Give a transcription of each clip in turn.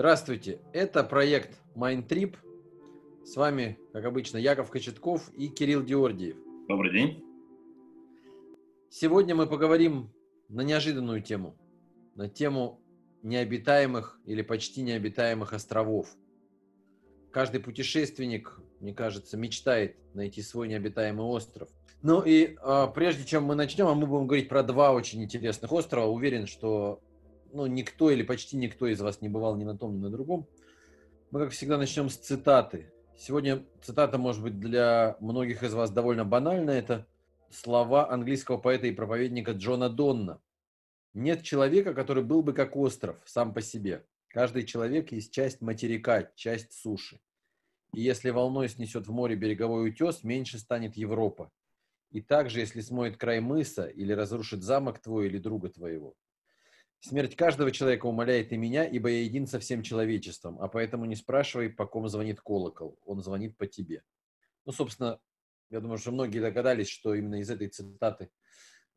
Здравствуйте, это проект Mind С вами, как обычно, Яков Кочетков и Кирилл Диордиев. Добрый день. Сегодня мы поговорим на неожиданную тему, на тему необитаемых или почти необитаемых островов. Каждый путешественник, мне кажется, мечтает найти свой необитаемый остров. Ну и э, прежде чем мы начнем, а мы будем говорить про два очень интересных острова, уверен, что ну, никто или почти никто из вас не бывал ни на том, ни на другом. Мы, как всегда, начнем с цитаты. Сегодня цитата может быть для многих из вас довольно банальна. Это слова английского поэта и проповедника Джона Донна. Нет человека, который был бы как остров сам по себе. Каждый человек есть часть материка, часть суши. И если волной снесет в море береговой утес, меньше станет Европа. И также, если смоет край мыса или разрушит замок твой или друга твоего. Смерть каждого человека умоляет и меня, ибо я един со всем человечеством, а поэтому не спрашивай, по ком звонит колокол, он звонит по тебе. Ну, собственно, я думаю, что многие догадались, что именно из этой цитаты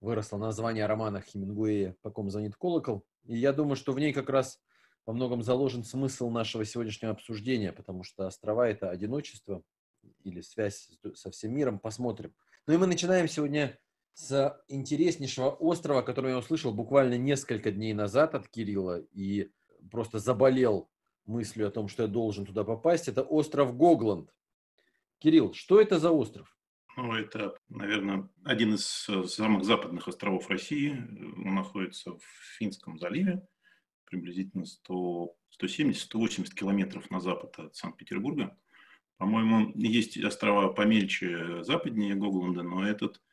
выросло название романа Хемингуэя «По ком звонит колокол». И я думаю, что в ней как раз во многом заложен смысл нашего сегодняшнего обсуждения, потому что острова – это одиночество или связь со всем миром. Посмотрим. Ну и мы начинаем сегодня с интереснейшего острова, который я услышал буквально несколько дней назад от Кирилла и просто заболел мыслью о том, что я должен туда попасть. Это остров Гогланд. Кирилл, что это за остров? Ну, это, наверное, один из э, самых западных островов России. Он находится в Финском заливе, приблизительно 170-180 километров на запад от Санкт-Петербурга. По-моему, есть острова помельче западнее Гогланда, но этот –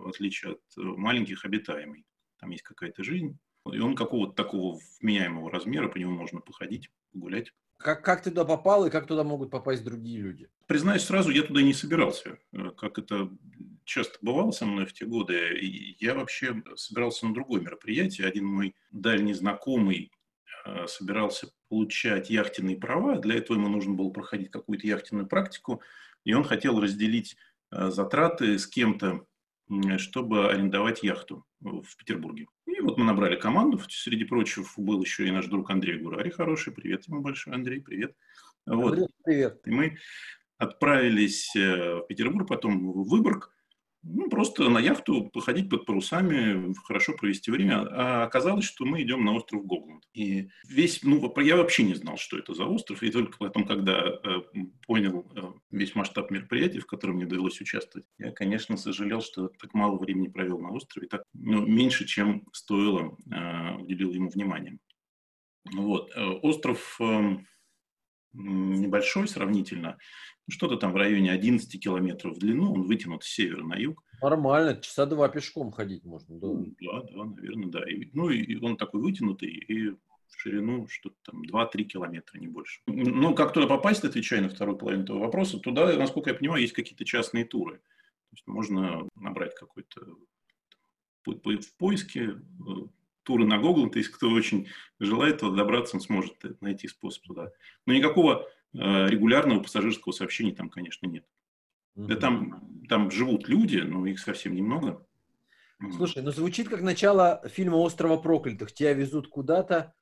в отличие от э, маленьких, обитаемый. Там есть какая-то жизнь. И он какого-то такого вменяемого размера, по нему можно походить, погулять. Как, как ты туда попал и как туда могут попасть другие люди? Признаюсь сразу, я туда не собирался. Э, как это часто бывало со мной в те годы, я вообще собирался на другое мероприятие. Один мой дальний знакомый э, собирался получать яхтенные права. Для этого ему нужно было проходить какую-то яхтенную практику. И он хотел разделить затраты с кем-то чтобы арендовать яхту в Петербурге. И вот мы набрали команду. Среди прочего был еще и наш друг Андрей Гурари хороший. Привет ему большой, Андрей, привет. Вот. Привет, привет. И мы отправились э, в Петербург, потом в Выборг. Ну, просто на яхту походить под парусами, хорошо провести время. А оказалось, что мы идем на остров Гогланд. И весь, ну, я вообще не знал, что это за остров. И только потом, когда э, понял э, весь масштаб мероприятия, в котором мне довелось участвовать, я, конечно, сожалел, что так мало времени провел на острове, так ну, меньше, чем стоило, э, уделил ему внимание. Вот. Э, остров э, небольшой сравнительно, что-то там в районе 11 километров в длину, он вытянут с севера на юг. Нормально, часа два пешком ходить можно. Да, ну, да, да наверное, да. И, ну, и он такой вытянутый, и в ширину что-то там 2-3 километра, не больше. Ну, как туда попасть, отвечая на вторую половину этого вопроса, туда, насколько я понимаю, есть какие-то частные туры. То есть можно набрать какой-то в поиске э, туры на Google, то есть кто очень желает туда добраться, он сможет найти способ туда. Но никакого Э, регулярного пассажирского сообщения там, конечно, нет. Да там, там живут люди, но их совсем немного. Слушай, ну звучит как начало фильма «Острова проклятых». Тебя везут куда-то,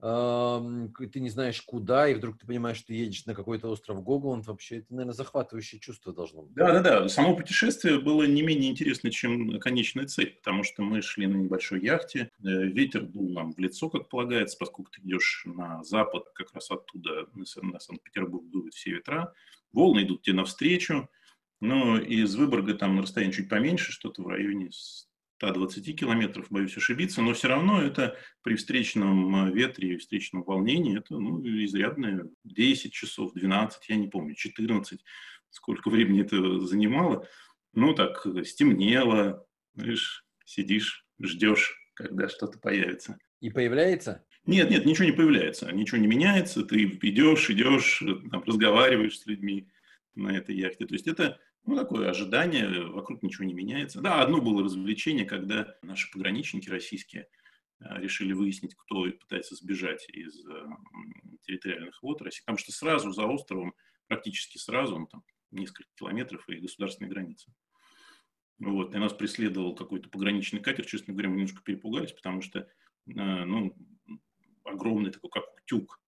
ты не знаешь куда, и вдруг ты понимаешь, что едешь на какой-то остров Гогланд, вообще это, наверное, захватывающее чувство должно быть. Да, да, да. Само путешествие было не менее интересно, чем конечная цель, потому что мы шли на небольшой яхте, э, ветер дул нам в лицо, как полагается, поскольку ты идешь на запад, как раз оттуда на Санкт-Петербург дуют все ветра, волны идут тебе навстречу, но из Выборга там на расстоянии чуть поменьше, что-то в районе 120 километров, боюсь ошибиться, но все равно это при встречном э, ветре и встречном волнении, это ну, изрядное 10 часов, 12, я не помню, 14, сколько времени это занимало. Ну, так, стемнело, знаешь, сидишь, ждешь, когда что-то появится. И появляется? Нет, нет, ничего не появляется, ничего не меняется, ты идешь, идешь, там, разговариваешь с людьми на этой яхте. То есть это ну, такое ожидание, вокруг ничего не меняется. Да, одно было развлечение, когда наши пограничники российские э, решили выяснить, кто пытается сбежать из э, территориальных вод России, потому что сразу за островом, практически сразу, ну, там несколько километров и государственная граница. Вот, и нас преследовал какой-то пограничный катер, честно говоря, мы немножко перепугались, потому что, э, ну, огромный такой, как утюг,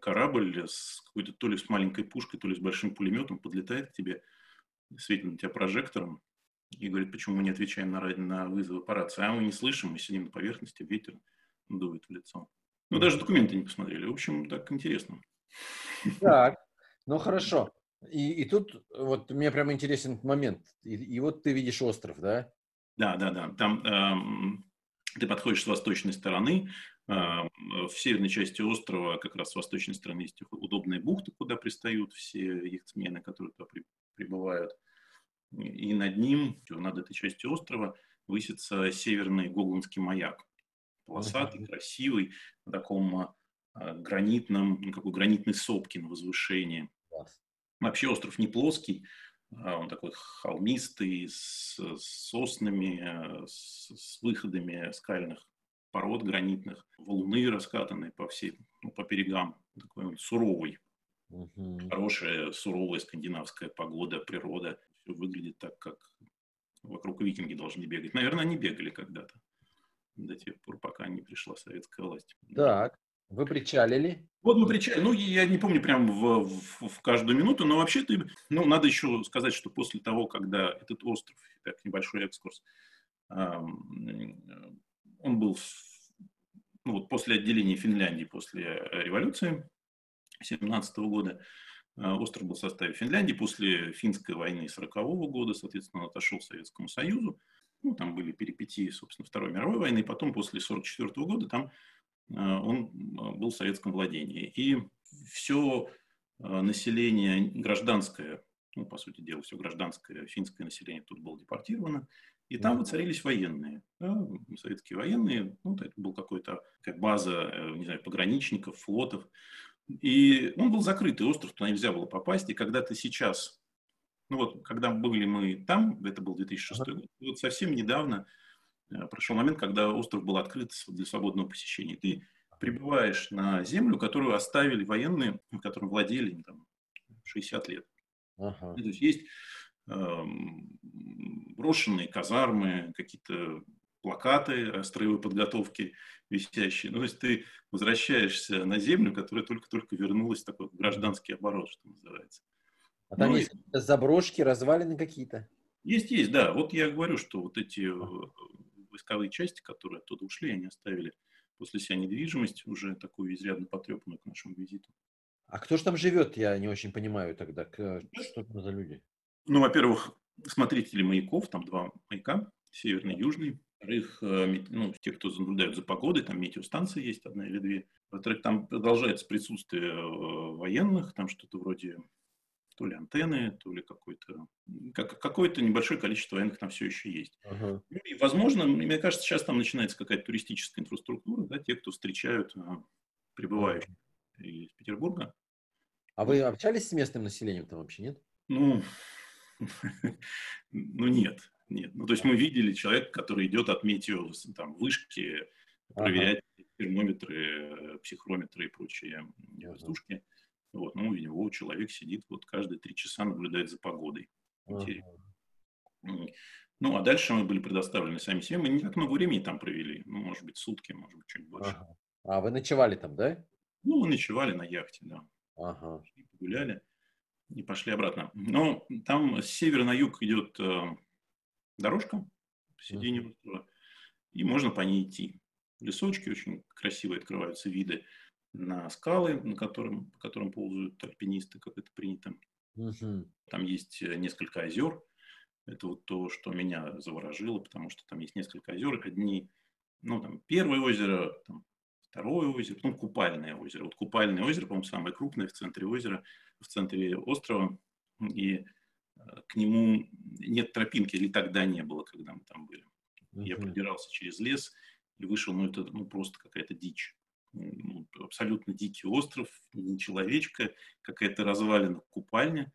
корабль с какой-то то ли с маленькой пушкой, то ли с большим пулеметом подлетает к тебе, светит на тебя прожектором и говорит, почему мы не отвечаем на, на вызовы по рации. А мы не слышим, мы сидим на поверхности, ветер дует в лицо. Ну, даже документы не посмотрели. В общем, так интересно. Так, ну хорошо. И, и тут вот мне прям интересен момент. И, и вот ты видишь остров, да? Да, да, да. Там эм, ты подходишь с восточной стороны. Эм, в северной части острова, как раз с восточной стороны, есть удобные бухты, куда пристают все яхтсмены, которые туда при, прибывают. И над ним, над этой частью острова, высится северный Гогландский маяк. Полосатый, красивый, на таком э, гранитном, ну, какой гранитной сопке на возвышении. Вообще остров не плоский, а он такой холмистый, с, соснами, с, с выходами скальных пород гранитных, валуны раскатанные по всей, ну, по берегам, такой он суровый. Угу. Хорошая, суровая скандинавская погода, природа. Все выглядит так, как вокруг викинги должны бегать. Наверное, они бегали когда-то, до тех пор, пока не пришла советская власть. Так. Вы причалили? Вот мы причалили. Ну, я не помню прям в, в, в каждую минуту, но вообще ты, ну, надо еще сказать, что после того, когда этот остров, так, небольшой экскурс, он был, ну, вот после отделения Финляндии, после революции 17 года, э, остров был в составе Финляндии. После финской войны 40 -го года, соответственно, он отошел к Советскому Союзу. Ну, там были перипетии, собственно, Второй мировой войны. И потом, после 44 -го года, там Э, он э, был в советском владении. И все население гражданское, ну, по сути дела, все гражданское финское население тут было депортировано, и там воцарились военные, да, советские военные, ну, это был какой-то, как база, не знаю, пограничников, флотов, и он был закрытый остров, туда нельзя было попасть, и когда ты сейчас, ну вот, когда были мы там, это был 2006 год, вот совсем недавно Э, прошел момент, когда остров был открыт для свободного посещения. Ты прибываешь на землю, которую оставили военные, которым владели там, 60 лет. Ага. То есть есть э, брошенные казармы, какие-то плакаты строевой подготовки висящие. Ну, то есть ты возвращаешься на землю, которая только-только вернулась такой гражданский оборот, что называется. А там ну, есть и... заброшки, развалины какие-то? Есть, есть, да. Вот я говорю, что вот эти э, войсковые части, которые оттуда ушли, они оставили после себя недвижимость, уже такую изрядно потрепанную к нашему визиту. А кто же там живет, я не очень понимаю тогда. Что это за люди? Ну, во-первых, смотрители маяков, там два маяка, северный, южный. Во-вторых, э, ну, те, кто наблюдают за погодой, там метеостанции есть, одна или две. Во-вторых, там продолжается присутствие э, военных, там что-то вроде то ли антенны, то ли какой-то как, какое-то небольшое количество военных там все еще есть. Ага. Ну, и, возможно, мне кажется, сейчас там начинается какая-то туристическая инфраструктура, да, те, кто встречают а, прибывающих ага. из Петербурга. А вы общались с местным населением там вообще, нет? Ну, ну нет, нет. Ну, то есть мы видели человека, который идет от метео, там, вышки, проверять ага. термометры, психрометры и прочие воздушки. Вот, ну, у него человек сидит, вот каждые три часа наблюдает за погодой. Ага. Ну, а дальше мы были предоставлены сами себе. Мы не так много времени там провели. Ну, может быть, сутки, может быть, чуть больше. Ага. А вы ночевали там, да? Ну, мы ночевали на яхте, да. Ага. Погуляли и пошли обратно. Но там с севера на юг идет э, дорожка посередине острова, и можно по ней идти. Лесочки очень красивые открываются виды на скалы, на которым, по которым ползают альпинисты, как это принято. Угу. Там есть э, несколько озер. Это вот то, что меня заворожило, потому что там есть несколько озер. Одни, ну, там, первое озеро, там, второе озеро, потом купальное озеро. Вот купальное озеро, по-моему, самое крупное в центре озера, в центре острова. И к нему нет тропинки, или тогда не было, когда мы там были. Uh-huh. Я пробирался через лес и вышел, ну, это ну, просто какая-то дичь ну, абсолютно дикий остров, не человечка, какая-то развалина купальня,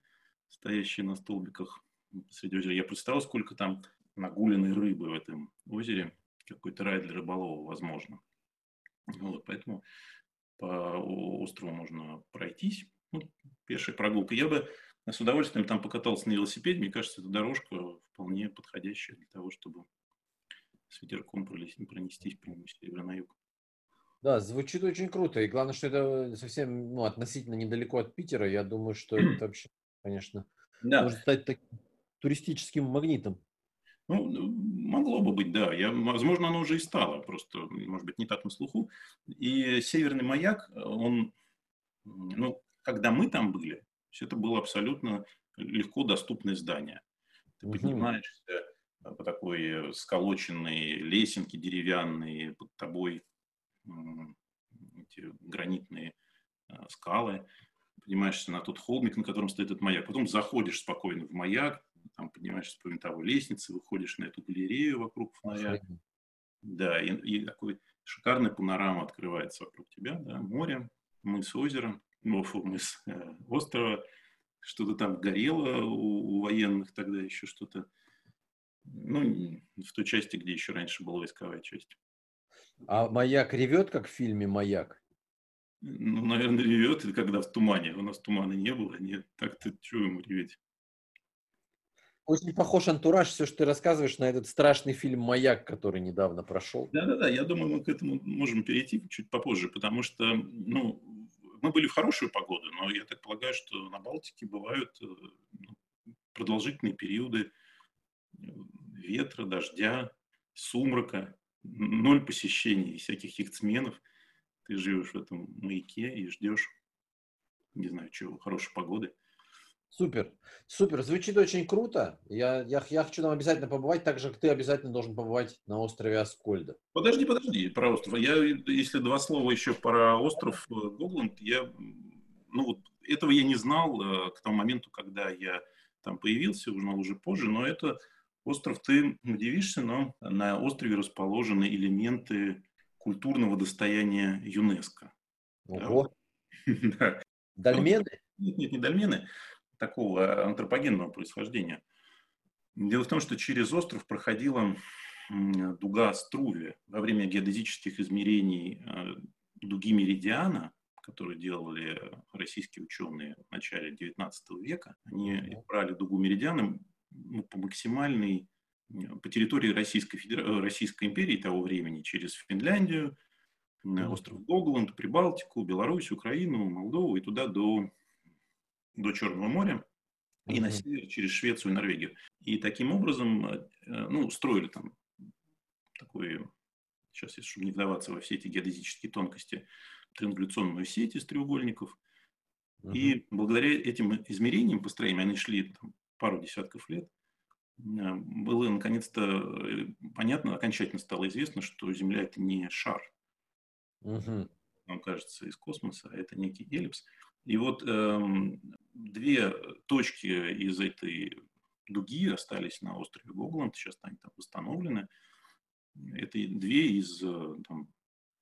стоящая на столбиках среди озера. Я представил, сколько там нагуленной рыбы в этом озере, какой-то рай для рыболова, возможно. Вот, поэтому по острову можно пройтись, ну, пешая прогулка. Я бы с удовольствием там покатался на велосипеде. Мне кажется, эта дорожка вполне подходящая для того, чтобы с ветерком пронестись по нему севера на юг. Да, звучит очень круто. И главное, что это совсем ну, относительно недалеко от Питера. Я думаю, что это вообще, конечно, да. может стать таким туристическим магнитом. Ну, ну, могло бы быть, да. Я, возможно, оно уже и стало, просто, может быть, не так на слуху. И Северный маяк, он, ну, когда мы там были, это было абсолютно легко доступное здание. Ты поднимаешься по такой сколоченной лесенке деревянной, под тобой эти гранитные а, скалы, поднимаешься на тот холмик, на котором стоит этот маяк, потом заходишь спокойно в маяк, там поднимаешься по винтовой лестнице, выходишь на эту галерею вокруг фонаря. Да, и, и такой шикарная панорама открывается вокруг тебя, да, море, мыс озера, ну, фу, мыс э, острова, что-то там горело у, у военных тогда еще что-то, ну, в той части, где еще раньше была войсковая часть. А маяк ревет, как в фильме «Маяк»? Ну, наверное, ревет, когда в тумане. У нас тумана не было. Нет, так-то чего ему реветь? Очень похож антураж, все, что ты рассказываешь, на этот страшный фильм «Маяк», который недавно прошел. Да-да-да, я думаю, мы к этому можем перейти чуть попозже, потому что, ну, мы были в хорошую погоду, но я так полагаю, что на Балтике бывают э, ну, продолжительные периоды э, ветра, дождя, сумрака, ноль посещений всяких яхтсменов. Ты живешь в этом маяке и ждешь, не знаю чего, хорошей погоды – Супер, супер, звучит очень круто. Я, я, я хочу там обязательно побывать, так же, как ты обязательно должен побывать на острове Аскольда. Подожди, подожди, про остров. Я, если два слова еще про остров э, Гогланд, я, ну вот, этого я не знал э, к тому моменту, когда я там появился, узнал уже позже, но это остров, ты удивишься, но на острове расположены элементы культурного достояния ЮНЕСКО. Ого. Да. Дольмены? Нет, нет, не дольмены такого антропогенного происхождения. Дело в том, что через остров проходила дуга Струве во время геодезических измерений э, дуги Меридиана, которые делали российские ученые в начале XIX века. Они брали дугу Меридиана ну, по максимальной по территории Российской, Федер... Российской империи того времени через Финляндию, остров Гогланд, Прибалтику, Беларусь, Украину, Молдову и туда до до Черного моря и на север через Швецию и Норвегию. И таким образом, э, ну, строили там такой, сейчас, чтобы не вдаваться во все эти геодезические тонкости, триангуляционную сеть из треугольников. Uh-huh. И благодаря этим измерениям построения, они шли там, пару десятков лет, э, было наконец-то э, понятно, окончательно стало известно, что Земля это не шар. Uh-huh. Он кажется из космоса, а это некий эллипс. И вот эм, две точки из этой дуги остались на острове Гогланд, сейчас они там восстановлены. Это две из э, там,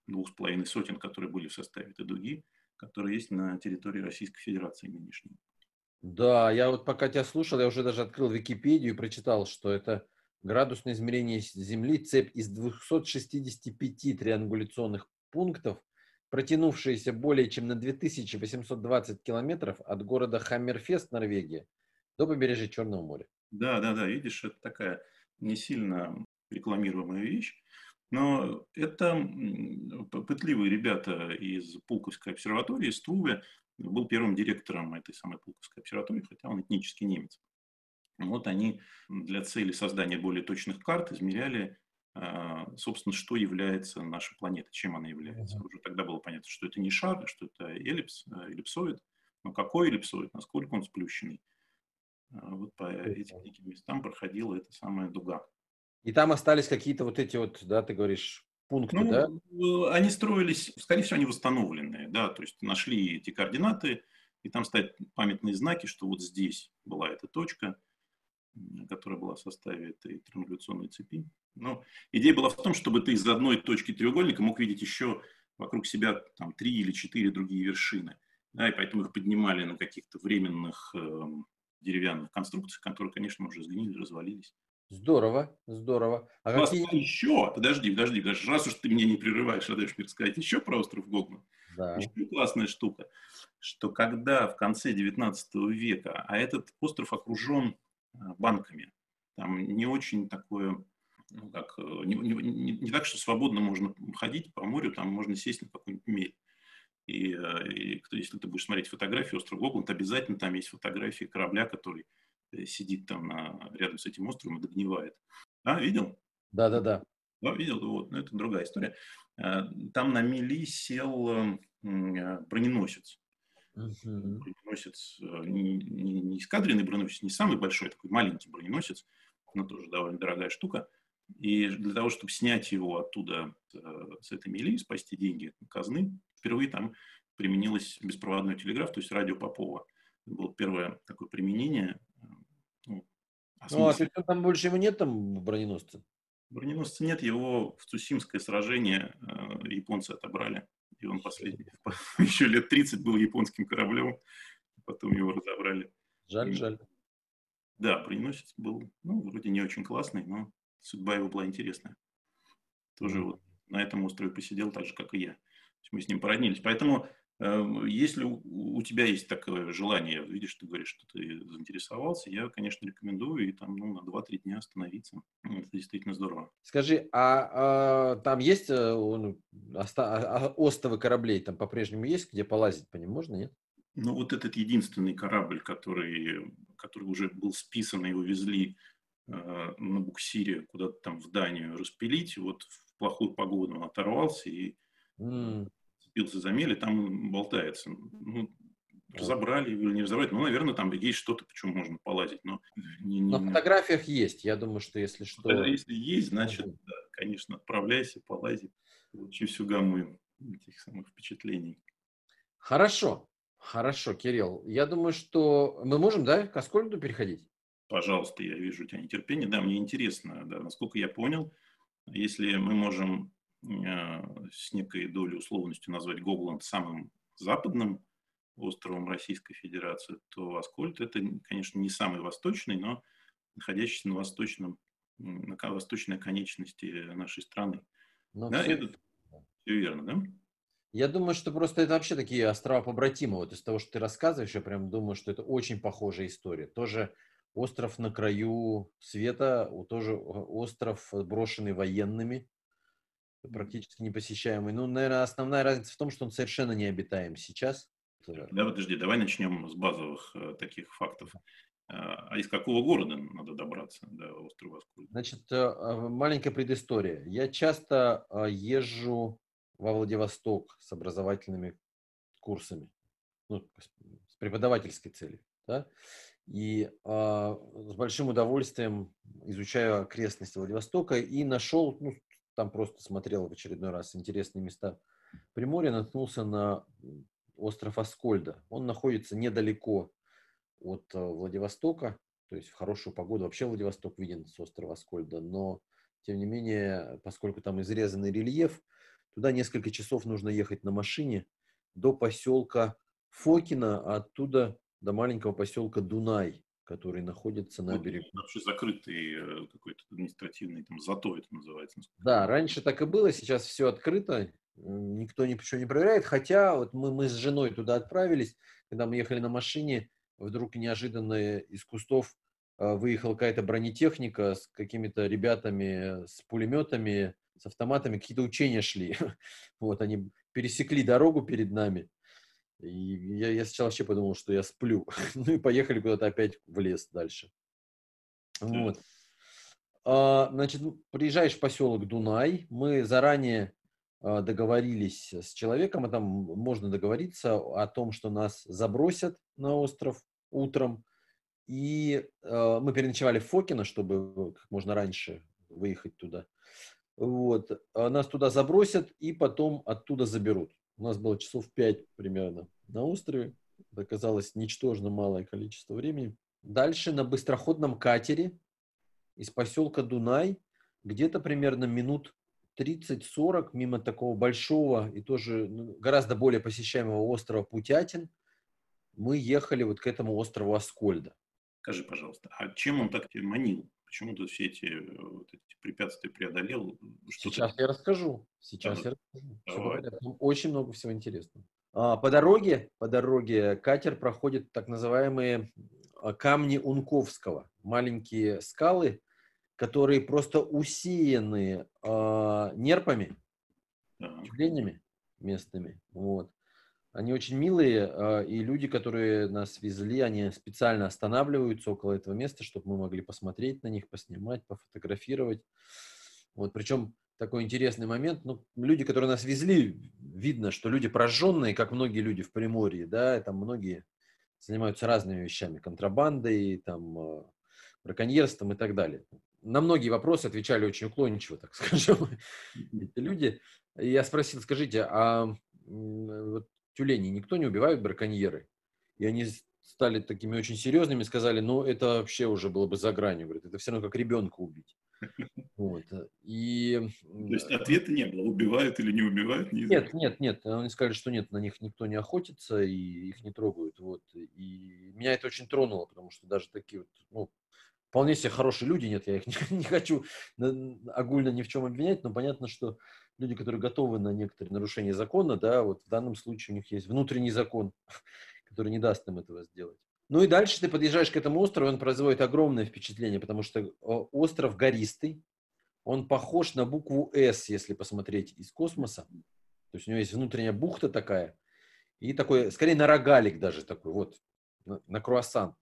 двух с половиной сотен, которые были в составе этой дуги, которые есть на территории Российской Федерации нынешней. Да, я вот пока тебя слушал, я уже даже открыл Википедию и прочитал, что это градусное измерение Земли, цепь из 265 триангуляционных пунктов – протянувшиеся более чем на 2820 километров от города Хаммерфест, Норвегия, до побережья Черного моря. Да, да, да, видишь, это такая не сильно рекламируемая вещь. Но это пытливые ребята из Пулковской обсерватории, Струве, был первым директором этой самой Пулковской обсерватории, хотя он этнический немец. Вот они для цели создания более точных карт измеряли собственно, что является нашей планетой, чем она является. Уже тогда было понятно, что это не шар, что это эллипс, э, эллипсоид. Но какой эллипсоид, насколько он сплющенный. А, вот по этим неким местам проходила эта самая дуга. И там остались какие-то вот эти вот, да, ты говоришь, пункты, ну, да? Э, они строились, скорее всего, они восстановленные, да, то есть нашли эти координаты, и там стоят памятные знаки, что вот здесь была эта точка, которая была в составе этой триангуляционной цепи. Но идея была в том, чтобы ты из одной точки треугольника мог видеть еще вокруг себя там три или четыре другие вершины. Да, и поэтому их поднимали на каких-то временных э, деревянных конструкциях, которые, конечно, уже сгнили, развалились. Здорово, здорово. А какие... еще, подожди, подожди, подожди, раз уж ты меня не прерываешь, а даешь мне рассказать еще про остров Гогман. Да. Еще классная штука, что когда в конце 19 века, а этот остров окружен э, банками, там не очень такое ну, как э, не, не, не так, что свободно можно ходить по морю, там можно сесть на какой-нибудь мель. И, и если ты будешь смотреть фотографии острова Гобланд, обязательно там есть фотографии корабля, который сидит там на, рядом с этим островом и догнивает. А, видел? Да, да, да. Да, видел, вот, но это другая история. Там на мели сел броненосец. Uh-huh. Броненосец, не, не, не эскадренный броненосец, не самый большой, такой маленький броненосец, но тоже довольно дорогая штука. И для того, чтобы снять его оттуда, э, с этой мели, спасти деньги казны, впервые там применилось беспроводной телеграф, то есть радио Попова. Это было первое такое применение. Э, ну, ну а там больше его нет, там броненосца? Броненосца нет, его в Цусимское сражение э, японцы отобрали. И он последний, еще лет 30 был японским кораблем, потом его разобрали. Жаль, жаль. Да, броненосец был, ну, вроде не очень классный, но судьба его была интересная. Тоже вот на этом острове посидел так же, как и я. Мы с ним породнились. Поэтому, э, если у тебя есть такое желание, видишь, ты говоришь, что ты заинтересовался, я, конечно, рекомендую и там ну, на 2-3 дня остановиться. Это действительно здорово. Скажи, а, а там есть э, ну, оста- а, а, островы кораблей, там по-прежнему есть, где полазить по ним можно, нет? Ну, вот этот единственный корабль, который, который уже был списан, его везли э, на буксире куда-то там в Данию распилить, вот в плохую погоду он оторвался и mm. цепился за мели, там болтается. Ну, разобрали или не разобрали, ну, наверное, там есть что-то, почему можно полазить. Но не, не, на фотографиях есть, я думаю, что если что... Да, если есть, значит, да, конечно, отправляйся, полази, получи всю гамму этих самых впечатлений. Хорошо. Хорошо, Кирилл. Я думаю, что мы можем, да, к Аскольду переходить? Пожалуйста, я вижу у тебя нетерпение. Да, мне интересно, да, насколько я понял, если мы можем э, с некой долей условностью назвать Гобланд самым западным островом Российской Федерации, то Аскольд это, конечно, не самый восточный, но находящийся на восточном, на восточной конечности нашей страны. Но да, все... это все верно, да? Я думаю, что просто это вообще такие острова побратимы. Вот из того, что ты рассказываешь, я прям думаю, что это очень похожая история. Тоже остров на краю света, тоже остров, брошенный военными, практически непосещаемый. Ну, наверное, основная разница в том, что он совершенно необитаем сейчас. Да, подожди, давай начнем с базовых э, таких фактов. А, а из какого города надо добраться до острова Аскольд? Значит, э, а, маленькая предыстория. Я часто э, езжу во Владивосток с образовательными курсами, ну, с преподавательской целью. Да? И э, с большим удовольствием изучаю окрестности Владивостока и нашел, ну, там просто смотрел в очередной раз интересные места Приморья, наткнулся на остров Аскольда. Он находится недалеко от э, Владивостока, то есть в хорошую погоду вообще Владивосток виден с острова Аскольда, но тем не менее, поскольку там изрезанный рельеф, Туда несколько часов нужно ехать на машине до поселка Фокина, а оттуда до маленького поселка Дунай, который находится на берегу. Вообще закрытый э, какой-то административный, там, зато это называется. Да, раньше так и было, сейчас все открыто, никто ничего не проверяет, хотя вот мы, мы с женой туда отправились, когда мы ехали на машине, вдруг неожиданно из кустов э, выехала какая-то бронетехника с какими-то ребятами с пулеметами, с автоматами какие-то учения шли. Вот они пересекли дорогу перед нами. И я, я сначала вообще подумал, что я сплю. ну и поехали куда-то опять в лес дальше. Вот. А, значит, ну, приезжаешь в поселок Дунай. Мы заранее а, договорились с человеком, а там можно договориться о том, что нас забросят на остров утром. И э, мы переночевали в Фокино, чтобы как можно раньше выехать туда. Вот. А нас туда забросят и потом оттуда заберут. У нас было часов пять примерно на острове. Это оказалось ничтожно малое количество времени. Дальше на быстроходном катере из поселка Дунай где-то примерно минут 30-40 мимо такого большого и тоже ну, гораздо более посещаемого острова Путятин мы ехали вот к этому острову Аскольда. Скажи, пожалуйста, а чем он так тебя манил? Почему ты все эти, э, вот эти препятствия преодолел? Что Сейчас ты... я расскажу. Сейчас Давай. я расскажу. Там очень много всего интересного. А, по дороге, по дороге катер проходит так называемые а, камни Унковского. Маленькие скалы, которые просто усеяны э, нерпами, тюленями местными. Вот. Они очень милые, э, и люди, которые нас везли, они специально останавливаются около этого места, чтобы мы могли посмотреть на них, поснимать, пофотографировать. Вот. Причем такой интересный момент. Ну, люди, которые нас везли, видно, что люди прожженные, как многие люди в Приморье, да, там многие занимаются разными вещами, контрабандой, там, э, браконьерством и так далее. На многие вопросы отвечали очень уклончиво, так скажем, эти люди. И я спросил, скажите, а вот тюлени никто не убивает браконьеры? И они стали такими очень серьезными, сказали, ну, это вообще уже было бы за гранью. Говорит, это все равно как ребенка убить. Вот. И... То есть ответа не было, убивают или не убивают? Не нет, нет, нет. Они сказали, что нет, на них никто не охотится и их не трогают. Вот. И меня это очень тронуло, потому что даже такие вот, ну, вполне себе хорошие люди, нет, я их не, не хочу огульно ни в чем обвинять, но понятно, что люди, которые готовы на некоторые нарушения закона, да, вот в данном случае у них есть внутренний закон, который не даст им этого сделать. Ну и дальше ты подъезжаешь к этому острову, он производит огромное впечатление, потому что остров гористый, он похож на букву «С», если посмотреть из космоса. То есть у него есть внутренняя бухта такая, и такой, скорее на рогалик даже такой, вот, на, на круассан.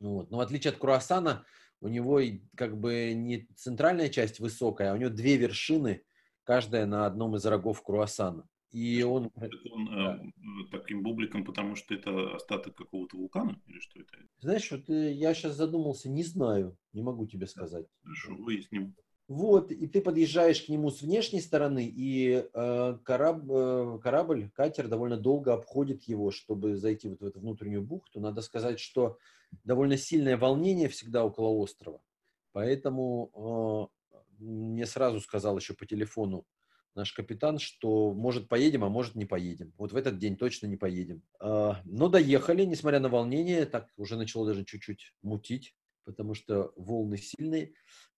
Ну вот. Но в отличие от круассана, у него как бы не центральная часть высокая, а у него две вершины, каждая на одном из рогов круассана. И он... он да. э, таким бубликом, потому что это остаток какого-то вулкана? Или что это? Знаешь, вот э, я сейчас задумался, не знаю, не могу тебе сказать. Хорошо, выясним. Вот, и ты подъезжаешь к нему с внешней стороны, и э, кораб, э, корабль, катер довольно долго обходит его, чтобы зайти вот в эту внутреннюю бухту. Надо сказать, что довольно сильное волнение всегда около острова. Поэтому э, мне сразу сказал еще по телефону наш капитан, что может поедем, а может не поедем. Вот в этот день точно не поедем. А, но доехали, несмотря на волнение, так уже начало даже чуть-чуть мутить, потому что волны сильные.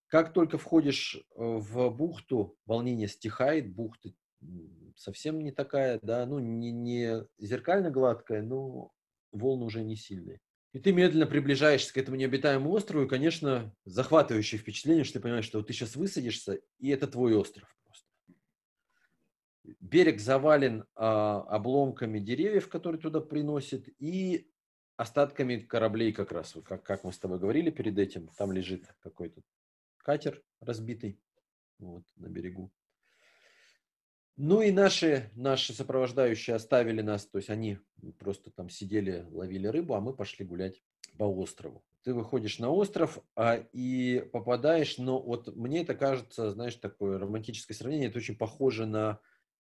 Как только входишь э, в бухту, волнение стихает, бухта совсем не такая, да, ну не, не зеркально гладкая, но волны уже не сильные. И ты медленно приближаешься к этому необитаемому острову, и, конечно, захватывающее впечатление, что ты понимаешь, что вот ты сейчас высадишься, и это твой остров берег завален а, обломками деревьев, которые туда приносят, и остатками кораблей как раз, вот как, как мы с тобой говорили перед этим, там лежит какой-то катер разбитый вот, на берегу. Ну и наши, наши сопровождающие оставили нас, то есть они просто там сидели, ловили рыбу, а мы пошли гулять по острову. Ты выходишь на остров а, и попадаешь, но вот мне это кажется, знаешь, такое романтическое сравнение, это очень похоже на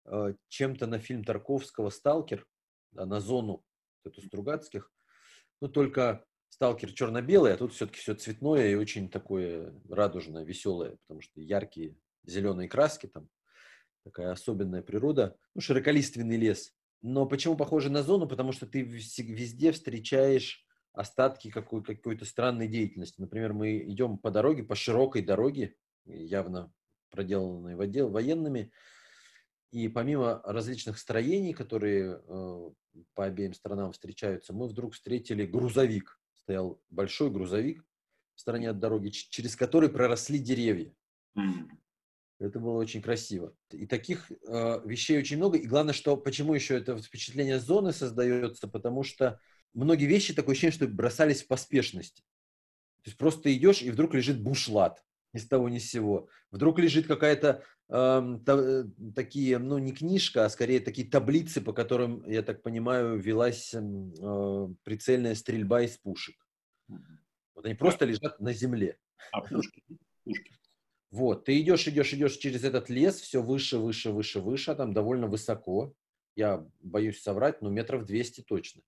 Э, чем-то на фильм Тарковского «Сталкер», да, на зону эту Стругацких, но только «Сталкер» черно-белый, а тут все-таки все цветное и очень такое радужное, веселое, потому что яркие зеленые краски там, такая особенная природа, ну, широколиственный лес. Но почему похоже на зону? Потому что ты везде встречаешь остатки какой- какой-то странной деятельности. Например, мы идем по дороге, по широкой дороге, явно проделанной военными, и помимо различных строений, которые э, по обеим сторонам встречаются, мы вдруг встретили грузовик. Стоял большой грузовик в стороне от дороги, через который проросли деревья. Это было очень красиво. И таких э, вещей очень много. И главное, что почему еще это впечатление зоны создается, потому что многие вещи такое ощущение, что бросались в поспешности. То есть просто идешь, и вдруг лежит бушлат ни с того ни с сего. Вдруг лежит какая-то эм, та, такие, ну не книжка, а скорее такие таблицы, по которым, я так понимаю, велась эм, э, прицельная стрельба из пушек. Вот они просто лежат на земле. А пушки? пушки. Вот, ты идешь, идешь, идешь через этот лес, все выше, выше, выше, выше, а там довольно высоко. Я боюсь соврать, но метров 200 точно.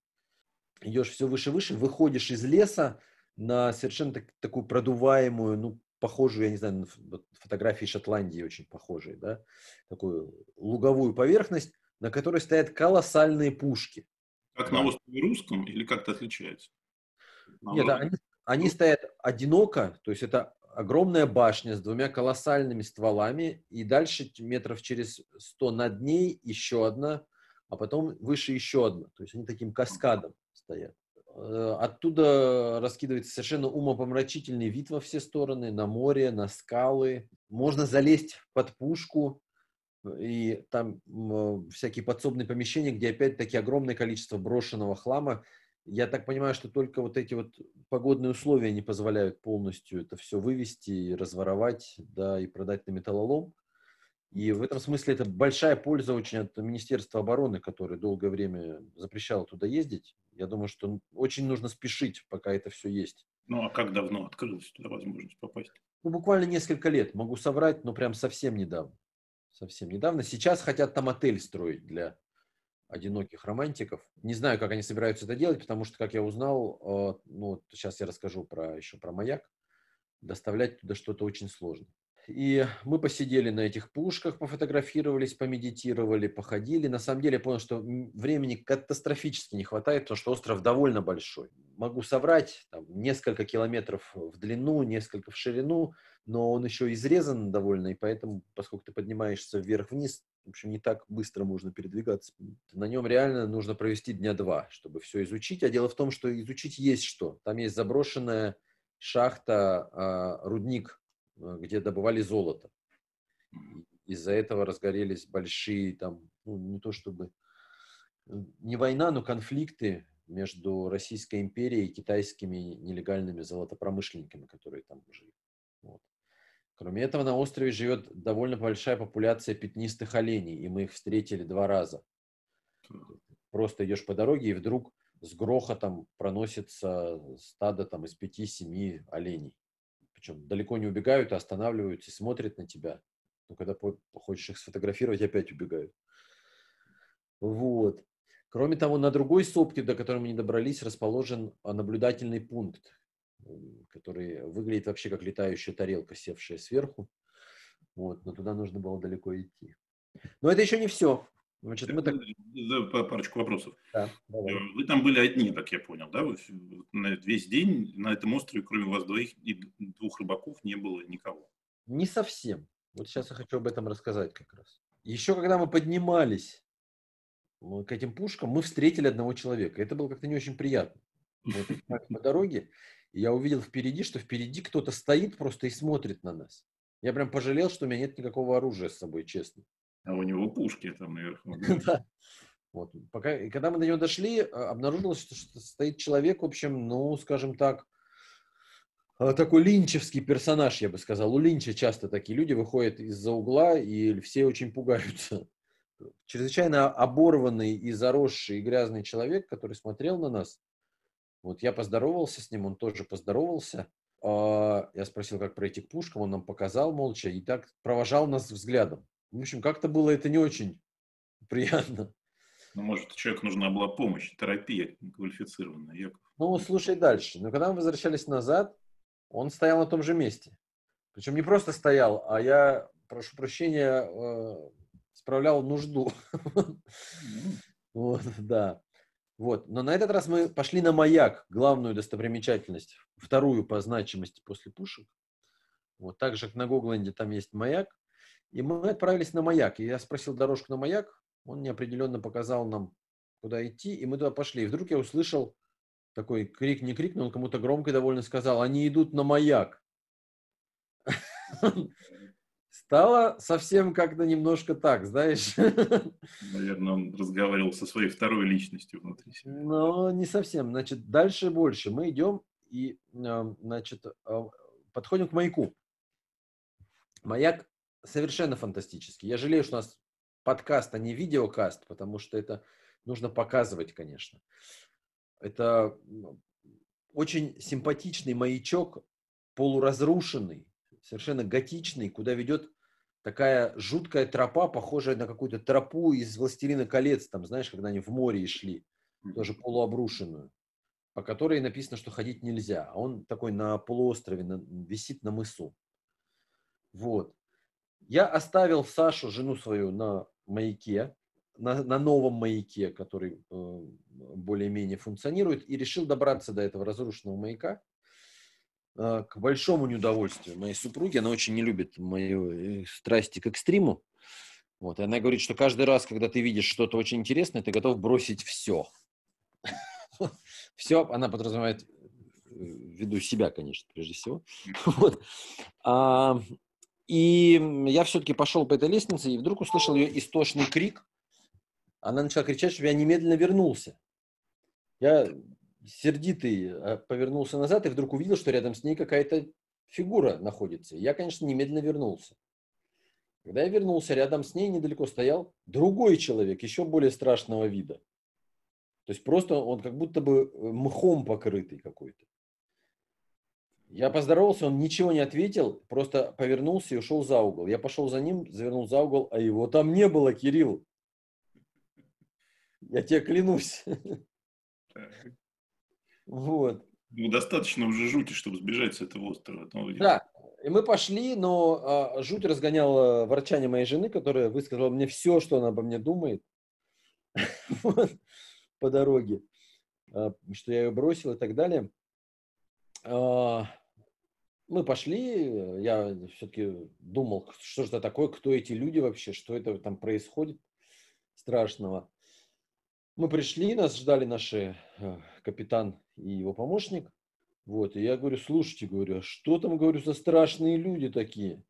Идешь все выше, выше, выходишь из леса на совершенно так, такую продуваемую, ну, похожую, я не знаю, на фотографии Шотландии очень похожие, да, такую луговую поверхность, на которой стоят колоссальные пушки. Как на острове Русском или как-то отличается? Нет, они, они стоят одиноко, то есть это огромная башня с двумя колоссальными стволами, и дальше метров через 100 над ней еще одна, а потом выше еще одна. То есть они таким каскадом стоят. Э, оттуда раскидывается совершенно умопомрачительный вид во все стороны, на море, на скалы. Можно залезть под пушку, и там всякие подсобные помещения, где опять-таки огромное количество брошенного хлама. Я так понимаю, что только вот эти вот погодные условия не позволяют полностью это все вывести, разворовать, да, и продать на металлолом. И в этом смысле это большая польза очень от Министерства обороны, которое долгое время запрещало туда ездить. Я думаю, что очень нужно спешить, пока это все есть. Ну а как давно открылась туда возможность попасть? Ну, буквально несколько лет. Могу соврать, но прям совсем недавно. Совсем недавно. Сейчас хотят там отель строить для одиноких романтиков. Не знаю, как они собираются это делать, потому что, как я узнал, э, ну, сейчас я расскажу про, еще про маяк, доставлять туда что-то очень сложно. И мы посидели на этих пушках, пофотографировались, помедитировали, походили. На самом деле я понял, что времени катастрофически не хватает, потому что остров довольно большой. Могу соврать, там, несколько километров в длину, несколько в ширину, но он еще изрезан довольно, и поэтому, поскольку ты поднимаешься вверх-вниз, в общем, не так быстро можно передвигаться. На нем реально нужно провести дня два, чтобы все изучить. А дело в том, что изучить есть что. Там есть заброшенная шахта, а, рудник Э, где добывали золото. Из-за этого разгорелись большие там, ну, не то чтобы э, не война, но конфликты между Российской империей и китайскими нелегальными золотопромышленниками, которые там жили. Вот. Кроме этого, на острове живет довольно большая популяция пятнистых оленей, и мы их встретили два раза. Просто идешь по дороге, и вдруг с грохотом проносится стадо там, из пяти-семи оленей причем далеко не убегают, а останавливаются и смотрят на тебя. Но когда хочешь их сфотографировать, опять убегают. Вот. Кроме того, на другой сопке, до которой мы не добрались, расположен наблюдательный пункт, который выглядит вообще как летающая тарелка, севшая сверху. Вот, но туда нужно было далеко идти. Но это еще не все. Значит, мы так... Парочку вопросов. Да, давай. Э, вы там были одни, так я понял, да? На весь день на этом острове, кроме вас двоих и двух рыбаков, не было никого. Не совсем. Вот сейчас я хочу об этом рассказать как раз. Еще когда мы поднимались к этим пушкам, мы встретили одного человека. Это было как-то не очень приятно. Мы по дороге, и я увидел впереди, что впереди кто-то стоит просто и смотрит на нас. Я прям пожалел, что у меня нет никакого оружия с собой, честно. А у него пушки там наверху. Вот. Пока, и когда мы до него дошли, а, обнаружилось, что, что стоит человек, в общем, ну, скажем так, а, такой линчевский персонаж, я бы сказал. У Линча часто такие люди выходят из-за угла, и все очень пугаются. Чрезвычайно оборванный и заросший и грязный человек, который смотрел на нас. Вот я поздоровался с ним, он тоже поздоровался. А, я спросил, как пройти к пушкам, он нам показал молча и так провожал нас взглядом. В общем, как-то было это не очень приятно. Ну, может, человеку нужна была помощь, терапия квалифицированная. Яков. Ну, слушай дальше. Но когда мы возвращались назад, он стоял на том же месте. Причем не просто стоял, а я, прошу прощения, э, справлял нужду. Вот, да. Вот. Но на этот раз мы пошли на маяк, главную достопримечательность, вторую по значимости после пушек. Вот так же, как на Гогленде там есть маяк. И мы отправились на маяк. И я спросил дорожку на маяк. Он неопределенно показал нам, куда идти. И мы туда пошли. И вдруг я услышал такой крик, не крик, но он кому-то громко и довольно сказал, они идут на маяк. Стало совсем как-то немножко так, знаешь. Наверное, он разговаривал со своей второй личностью внутри себя. Но не совсем. Значит, дальше больше. Мы идем и, значит, а, подходим к маяку. Маяк совершенно фантастический. Я жалею, что у нас подкаст, а не видеокаст, потому что это нужно показывать, конечно. Это очень симпатичный маячок, полуразрушенный, совершенно готичный, куда ведет такая жуткая тропа, похожая на какую-то тропу из «Властелина колец», там, знаешь, когда они в море шли, тоже полуобрушенную, по которой написано, что ходить нельзя. А он такой на полуострове, на, висит на мысу. Вот. Я оставил Сашу, жену свою, на маяке, на, на новом маяке, который э, более-менее функционирует, и решил добраться до этого разрушенного маяка э, к большому неудовольствию моей супруги. Она очень не любит мои э, страсти к экстриму. Вот, и она говорит, что каждый раз, когда ты видишь что-то очень интересное, ты готов бросить все. Все, она подразумевает в виду себя, конечно, прежде всего. Вот. А, и я все-таки пошел по этой лестнице и вдруг услышал ее истошный крик. Она начала кричать, чтобы я немедленно вернулся. Я сердитый а, повернулся назад и вдруг увидел, что рядом с ней какая-то фигура находится. Я, конечно, немедленно вернулся. Когда я вернулся, рядом с ней недалеко стоял другой человек, еще более страшного вида. То есть просто он как будто бы э, мхом покрытый какой-то. Я поздоровался, он ничего не ответил, просто повернулся и ушел за угол. Я пошел за ним, завернул за угол, а его там не было, Кирилл. Я тебе клянусь. Вот. Ну, достаточно уже жути, чтобы сбежать с этого острова. Да, и мы пошли, но а, жуть разгоняла ворчание моей жены, которая высказала мне все, что она обо мне думает по дороге, а, что я ее бросил и так далее. Мы пошли, я все-таки думал, что же это такое, кто эти люди вообще, что это там происходит страшного. Мы пришли, нас ждали наши э, капитан и его помощник. Вот, и я говорю, слушайте, говорю, а что там, говорю, за страшные люди такие?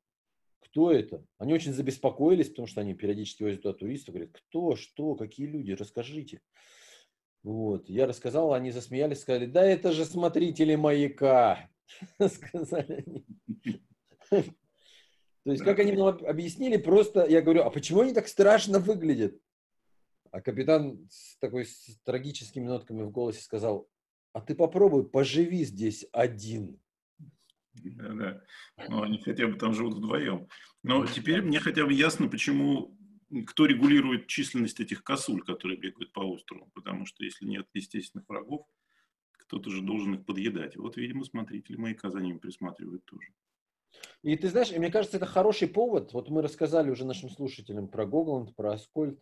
Кто это? Они очень забеспокоились, потому что они периодически возят туда туристов, говорят, кто, что, какие люди, расскажите. Вот, я рассказал, они засмеялись, сказали, да это же смотрители маяка. сказали они. То есть, как они нам объяснили, просто я говорю, а почему они так страшно выглядят? А капитан с такой с трагическими нотками в голосе сказал, а ты попробуй, поживи здесь один. Да, да. Ну, они хотя бы там живут вдвоем. Но теперь мне хотя бы ясно, почему, кто регулирует численность этих косуль, которые бегают по острову. Потому что если нет естественных врагов, кто-то же должен их подъедать. Вот, видимо, смотрители маяка за ними присматривают тоже. И ты знаешь, мне кажется, это хороший повод. Вот мы рассказали уже нашим слушателям про Гогланд, про Аскольд.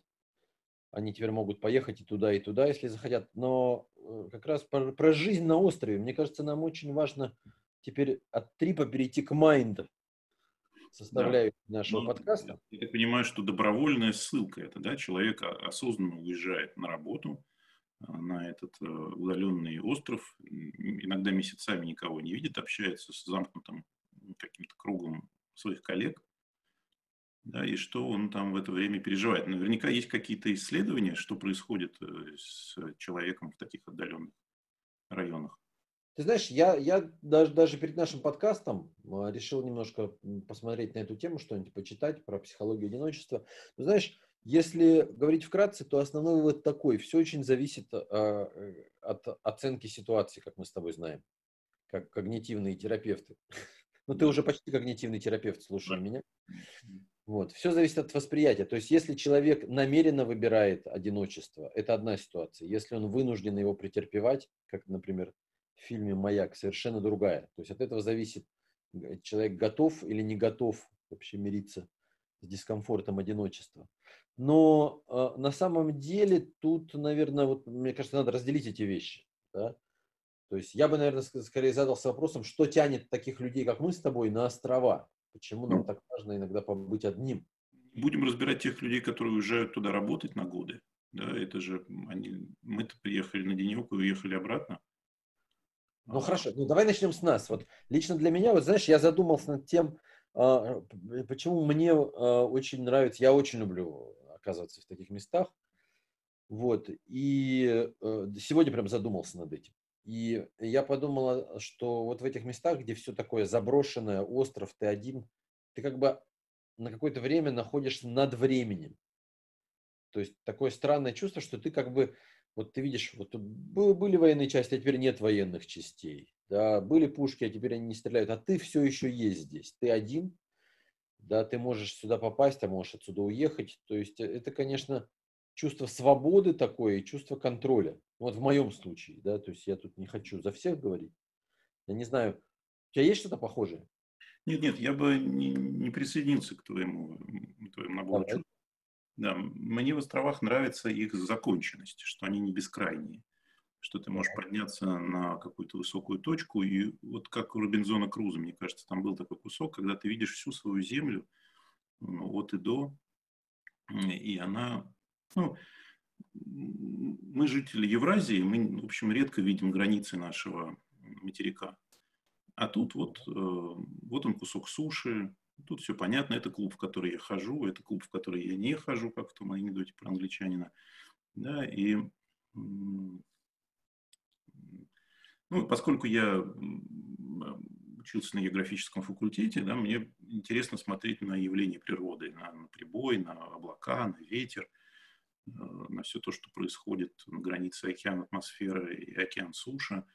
Они теперь могут поехать и туда, и туда, если захотят. Но э, как раз про, про жизнь на острове, мне кажется, нам очень важно теперь от трипа перейти к майнду, составляющей да. нашего ну, подкаста. Я так понимаю, что добровольная ссылка это, да, человек осознанно уезжает на работу, на этот э, удаленный остров, иногда месяцами никого не видит, общается с замкнутым каким-то кругом своих коллег, да, и что он там в это время переживает. Наверняка есть какие-то исследования, что происходит э, с человеком в таких отдаленных районах. Ты знаешь, я, я даже, даже перед нашим подкастом решил немножко посмотреть на эту тему, что-нибудь почитать про психологию одиночества. Ты знаешь, если говорить вкратце, то основной вывод такой. Все очень зависит а, э, от оценки ситуации, как мы с тобой знаем, как когнитивные терапевты. Ну, ты уже почти когнитивный терапевт, слушай меня. Вот. Все зависит от восприятия. То есть, если человек намеренно выбирает одиночество, это одна ситуация. Если он вынужден его претерпевать, как, например, в фильме «Маяк», совершенно другая. То есть, от этого зависит, человек готов или не готов вообще мириться с дискомфортом одиночества. Но э, на самом деле тут, наверное, вот, мне кажется, надо разделить эти вещи. Да? То есть я бы, наверное, скорее задался вопросом, что тянет таких людей, как мы с тобой, на острова? Почему нам так важно иногда побыть одним? Будем разбирать тех людей, которые уезжают туда работать на годы. Да, это же они, мы-то приехали на денек и уехали обратно. Ну а. хорошо, ну давай начнем с нас. Вот лично для меня, вот знаешь, я задумался над тем, почему мне а, очень нравится, я очень люблю оказываться в таких местах. Вот. И э, сегодня прям задумался над этим. И я подумал, что вот в этих местах, где все такое заброшенное, остров, ты один, ты как бы на какое-то время находишься над временем. То есть такое странное чувство, что ты как бы, вот ты видишь, вот были военные части, а теперь нет военных частей. Да, были пушки, а теперь они не стреляют, а ты все еще есть здесь. Ты один, да, ты можешь сюда попасть, а можешь отсюда уехать. То есть это, конечно, чувство свободы такое и чувство контроля. Вот в моем случае, да, то есть я тут не хочу за всех говорить. Я не знаю, у тебя есть что-то похожее? Нет, нет, я бы не, не присоединился к твоему, твоему набору чувств. Да, мне в островах нравится их законченность, что они не бескрайние, что ты можешь подняться на какую-то высокую точку, и вот как у Робинзона Круза, мне кажется, там был такой кусок, когда ты видишь всю свою землю от и до, и она ну, мы жители Евразии, мы, в общем, редко видим границы нашего материка. А тут вот, э, вот он кусок суши, тут все понятно, это клуб, в который я хожу, это клуб, в который я не хожу, как в том анекдоте про англичанина. Да, и ну, поскольку я учился на географическом факультете, да, мне интересно смотреть на явления природы, на, на прибой, на облака, на ветер, э, на все то, что происходит на границе океан-атмосферы и океан-суша.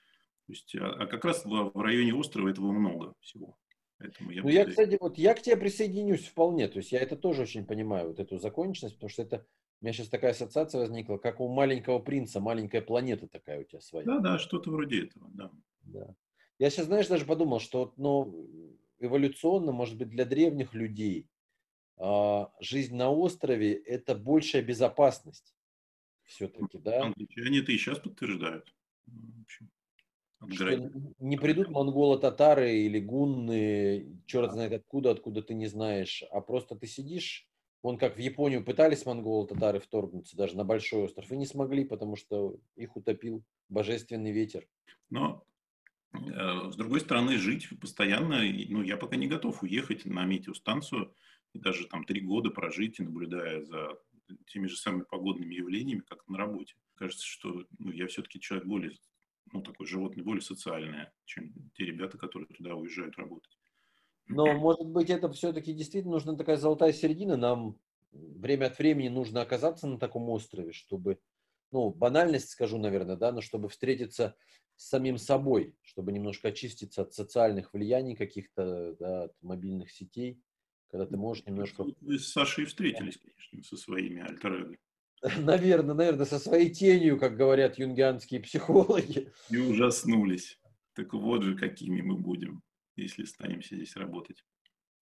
То есть, а, а как раз в районе острова этого много всего. Поэтому я ну, я, кстати, вот я к тебе присоединюсь вполне. То есть я это тоже очень понимаю, вот эту законченность, потому что это у меня сейчас такая ассоциация возникла, как у маленького принца, маленькая планета такая у тебя своя. Да, да, что-то вроде этого, да. да. Я сейчас, знаешь, даже подумал, что ну, эволюционно, может быть, для древних людей а, жизнь на острове – это большая безопасность все-таки, да? Англичане это и сейчас подтверждают. Что не придут монголо-татары или гунны, черт знает откуда, откуда ты не знаешь, а просто ты сидишь, вон как в Японию пытались монголо-татары вторгнуться даже на большой остров и не смогли, потому что их утопил божественный ветер. Но Э, с другой стороны, жить постоянно, ну, я пока не готов уехать на метеостанцию и даже там три года прожить, наблюдая за теми же самыми погодными явлениями, как на работе. Кажется, что ну, я все-таки человек более, ну, такой животный, более социальный, чем те ребята, которые туда уезжают работать. Но, может быть, это все-таки действительно нужна такая золотая середина. Нам время от времени нужно оказаться на таком острове, чтобы, ну, банальность скажу, наверное, да, но чтобы встретиться с самим собой, чтобы немножко очиститься от социальных влияний каких-то, да, от мобильных сетей, когда ты можешь немножко... Вы с Сашей встретились, конечно, со своими альтер Наверное, наверное, со своей тенью, как говорят юнгианские психологи. И ужаснулись. Так вот же, какими мы будем, если станемся здесь работать.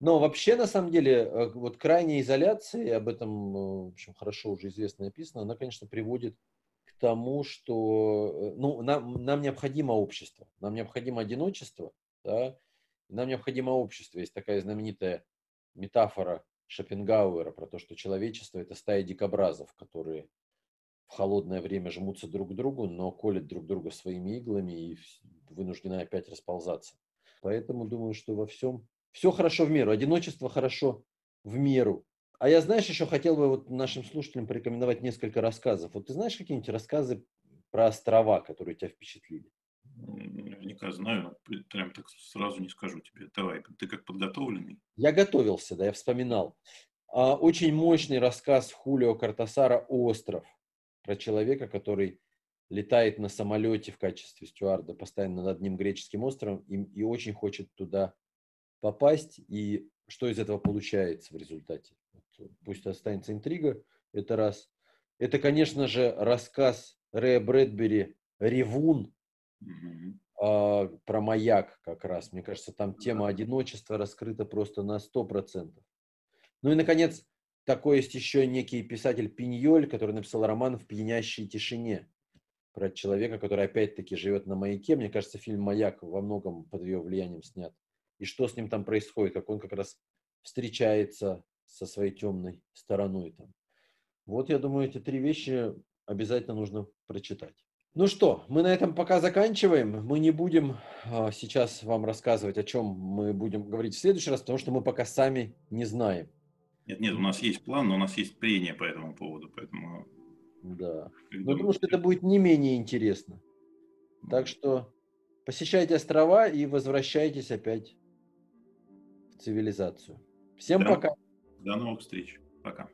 Но вообще, на самом деле, э, вот крайняя изоляция, об этом, э, в общем, хорошо уже известно написано, она, конечно, приводит тому, что э, ну, нам, нам необходимо общество, нам необходимо одиночество, да, нам необходимо общество. Есть такая знаменитая метафора Шопенгауэра про то, что человечество – это стая дикобразов, которые в холодное время жмутся друг к другу, но колят друг друга своими иглами и вынуждены опять расползаться. Поэтому думаю, что во всем все хорошо в меру. Одиночество хорошо в меру. А я, знаешь, еще хотел бы вот нашим слушателям порекомендовать несколько рассказов. Вот ты знаешь какие-нибудь рассказы про острова, которые тебя впечатлили? Наверняка знаю, но прям так сразу не скажу тебе. Давай, ты как подготовленный? Я готовился, да, я вспоминал. А, очень мощный рассказ Хулио Картасара «Остров» про человека, который летает на самолете в качестве стюарда постоянно над одним греческим островом и, и очень хочет туда попасть. И что из этого получается в результате? пусть останется интрига, это раз. Это, конечно же, рассказ Рэя Брэдбери «Ревун», mm-hmm. А, про маяк как раз. Мне кажется, там тема одиночества раскрыта просто на 100%. Ну и, наконец, такой есть еще некий писатель Пиньоль, который написал роман «В пьянящей тишине» про человека, который опять-таки живет на маяке. Мне кажется, фильм «Маяк» во многом под ее влиянием снят. И что с ним там происходит, как он как раз встречается со своей темной стороной. Там. Вот, я думаю, эти три вещи обязательно нужно прочитать. Ну что, мы на этом пока заканчиваем. Мы не будем а, сейчас вам рассказывать, о чем мы будем говорить в следующий раз, потому что мы пока сами не знаем. Нет, нет, у нас есть план, но у нас есть прения по этому поводу, поэтому... Да. Но я думаю, что это будет не менее интересно. Так что посещайте острова и возвращайтесь опять в цивилизацию. Всем да. пока. До новых встреч. Пока.